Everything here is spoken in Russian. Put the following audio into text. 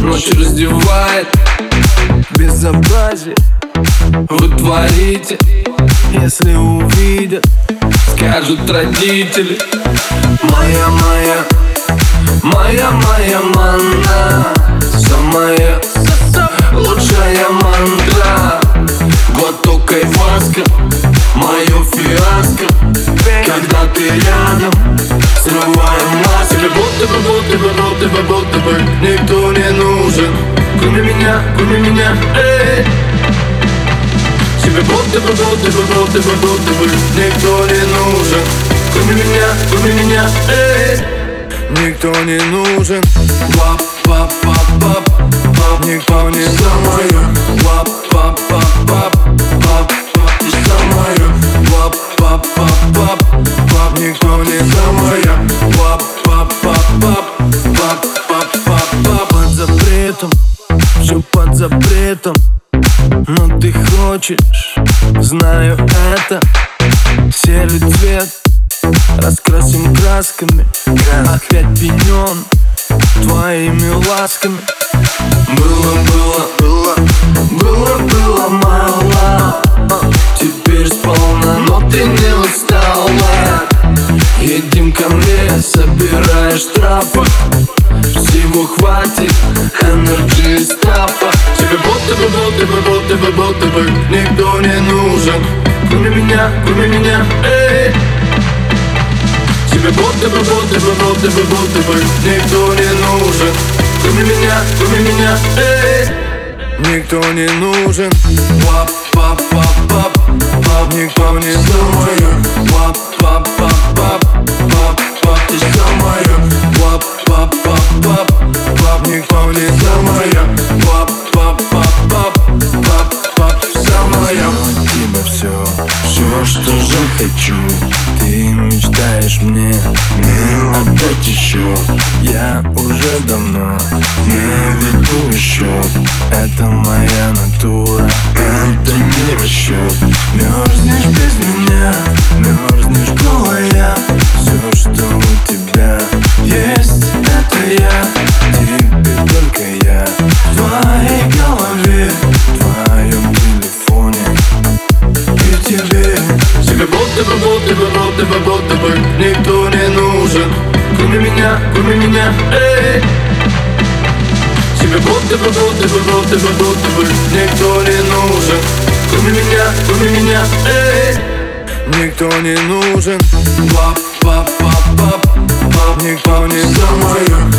ночь раздевает Безобразие. Вы творите Если увидят Скажут родители. Моя, моя Моя, моя манна Самая Тебе бы, будто бы, будто бы, будто бы Никто не нужен. Кроме меня, кроме меня, эй Тебе бы, будто бы, будто бы, будто бы Никто не нужен. Кроме меня, кроме меня, эй Никто не нужен. Пап, пап, пап, пап, пап. Никто не пап, пап, запретом Но ты хочешь Знаю это. Серый цвет Раскрасим красками Опять пенен Твоими ласками. Было, было, было, было, было мало. Теперь сполна, но ты не устала. Едем ко мне, собираешь штрафы Всего хватит, energy из трапа Тебе будто бы, будто бы, будто бы, будто бы Никто не нужен. Кроме меня, кроме меня, эй Тебе будто бы, будто бы, будто бы, будто бы Никто не нужен. Кроме меня, кроме меня, эй Никто не нужен. Пап, пап, пап, пап, пап Никто не пап, пап, пап, пап, захочу Ты мечтаешь мне, мне отдать еще Я уже давно не веду счет Это моя натура, это не расчет Мерзнешь без меня, нужен Кроме меня, кроме меня, эй. Тебе будто бы, будто бы, будто бы, будто бы Никто не нужен. Кроме меня, кроме меня, эй. Никто не нужен. Пап, пап, пап, пап, пап. Никто не Пап,